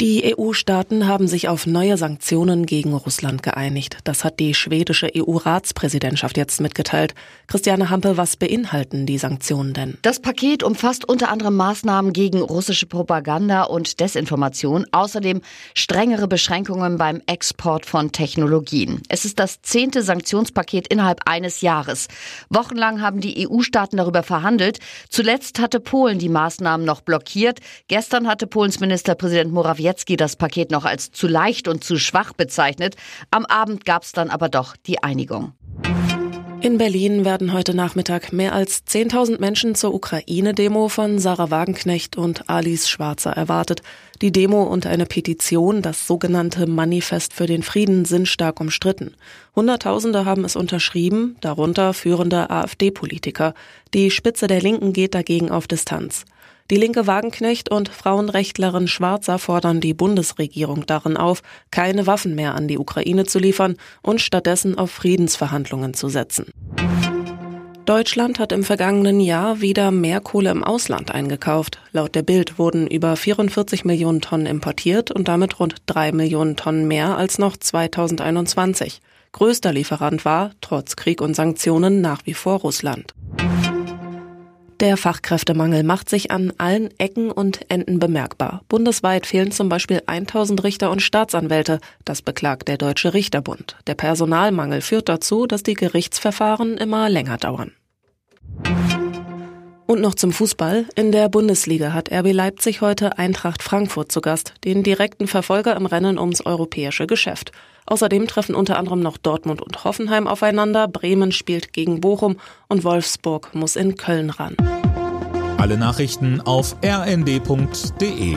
Die EU-Staaten haben sich auf neue Sanktionen gegen Russland geeinigt. Das hat die schwedische EU-Ratspräsidentschaft jetzt mitgeteilt. Christiane Hampe, was beinhalten die Sanktionen denn? Das Paket umfasst unter anderem Maßnahmen gegen russische Propaganda und Desinformation, außerdem strengere Beschränkungen beim Export von Technologien. Es ist das zehnte Sanktionspaket innerhalb eines Jahres. Wochenlang haben die EU-Staaten darüber verhandelt. Zuletzt hatte Polen die Maßnahmen noch blockiert. Gestern hatte Polens Ministerpräsident Morawiecki Morawiecki das Paket noch als zu leicht und zu schwach bezeichnet. Am Abend gab es dann aber doch die Einigung. In Berlin werden heute Nachmittag mehr als 10.000 Menschen zur Ukraine-Demo von Sarah Wagenknecht und Alice Schwarzer erwartet. Die Demo und eine Petition, das sogenannte Manifest für den Frieden, sind stark umstritten. Hunderttausende haben es unterschrieben, darunter führende AfD-Politiker. Die Spitze der Linken geht dagegen auf Distanz. Die linke Wagenknecht und Frauenrechtlerin Schwarzer fordern die Bundesregierung darin auf, keine Waffen mehr an die Ukraine zu liefern und stattdessen auf Friedensverhandlungen zu setzen. Deutschland hat im vergangenen Jahr wieder mehr Kohle im Ausland eingekauft. Laut der Bild wurden über 44 Millionen Tonnen importiert und damit rund drei Millionen Tonnen mehr als noch 2021. Größter Lieferant war, trotz Krieg und Sanktionen, nach wie vor Russland. Der Fachkräftemangel macht sich an allen Ecken und Enden bemerkbar. Bundesweit fehlen zum Beispiel 1000 Richter und Staatsanwälte. Das beklagt der Deutsche Richterbund. Der Personalmangel führt dazu, dass die Gerichtsverfahren immer länger dauern. Und noch zum Fußball. In der Bundesliga hat RB Leipzig heute Eintracht Frankfurt zu Gast, den direkten Verfolger im Rennen ums europäische Geschäft. Außerdem treffen unter anderem noch Dortmund und Hoffenheim aufeinander, Bremen spielt gegen Bochum und Wolfsburg muss in Köln ran. Alle Nachrichten auf rnd.de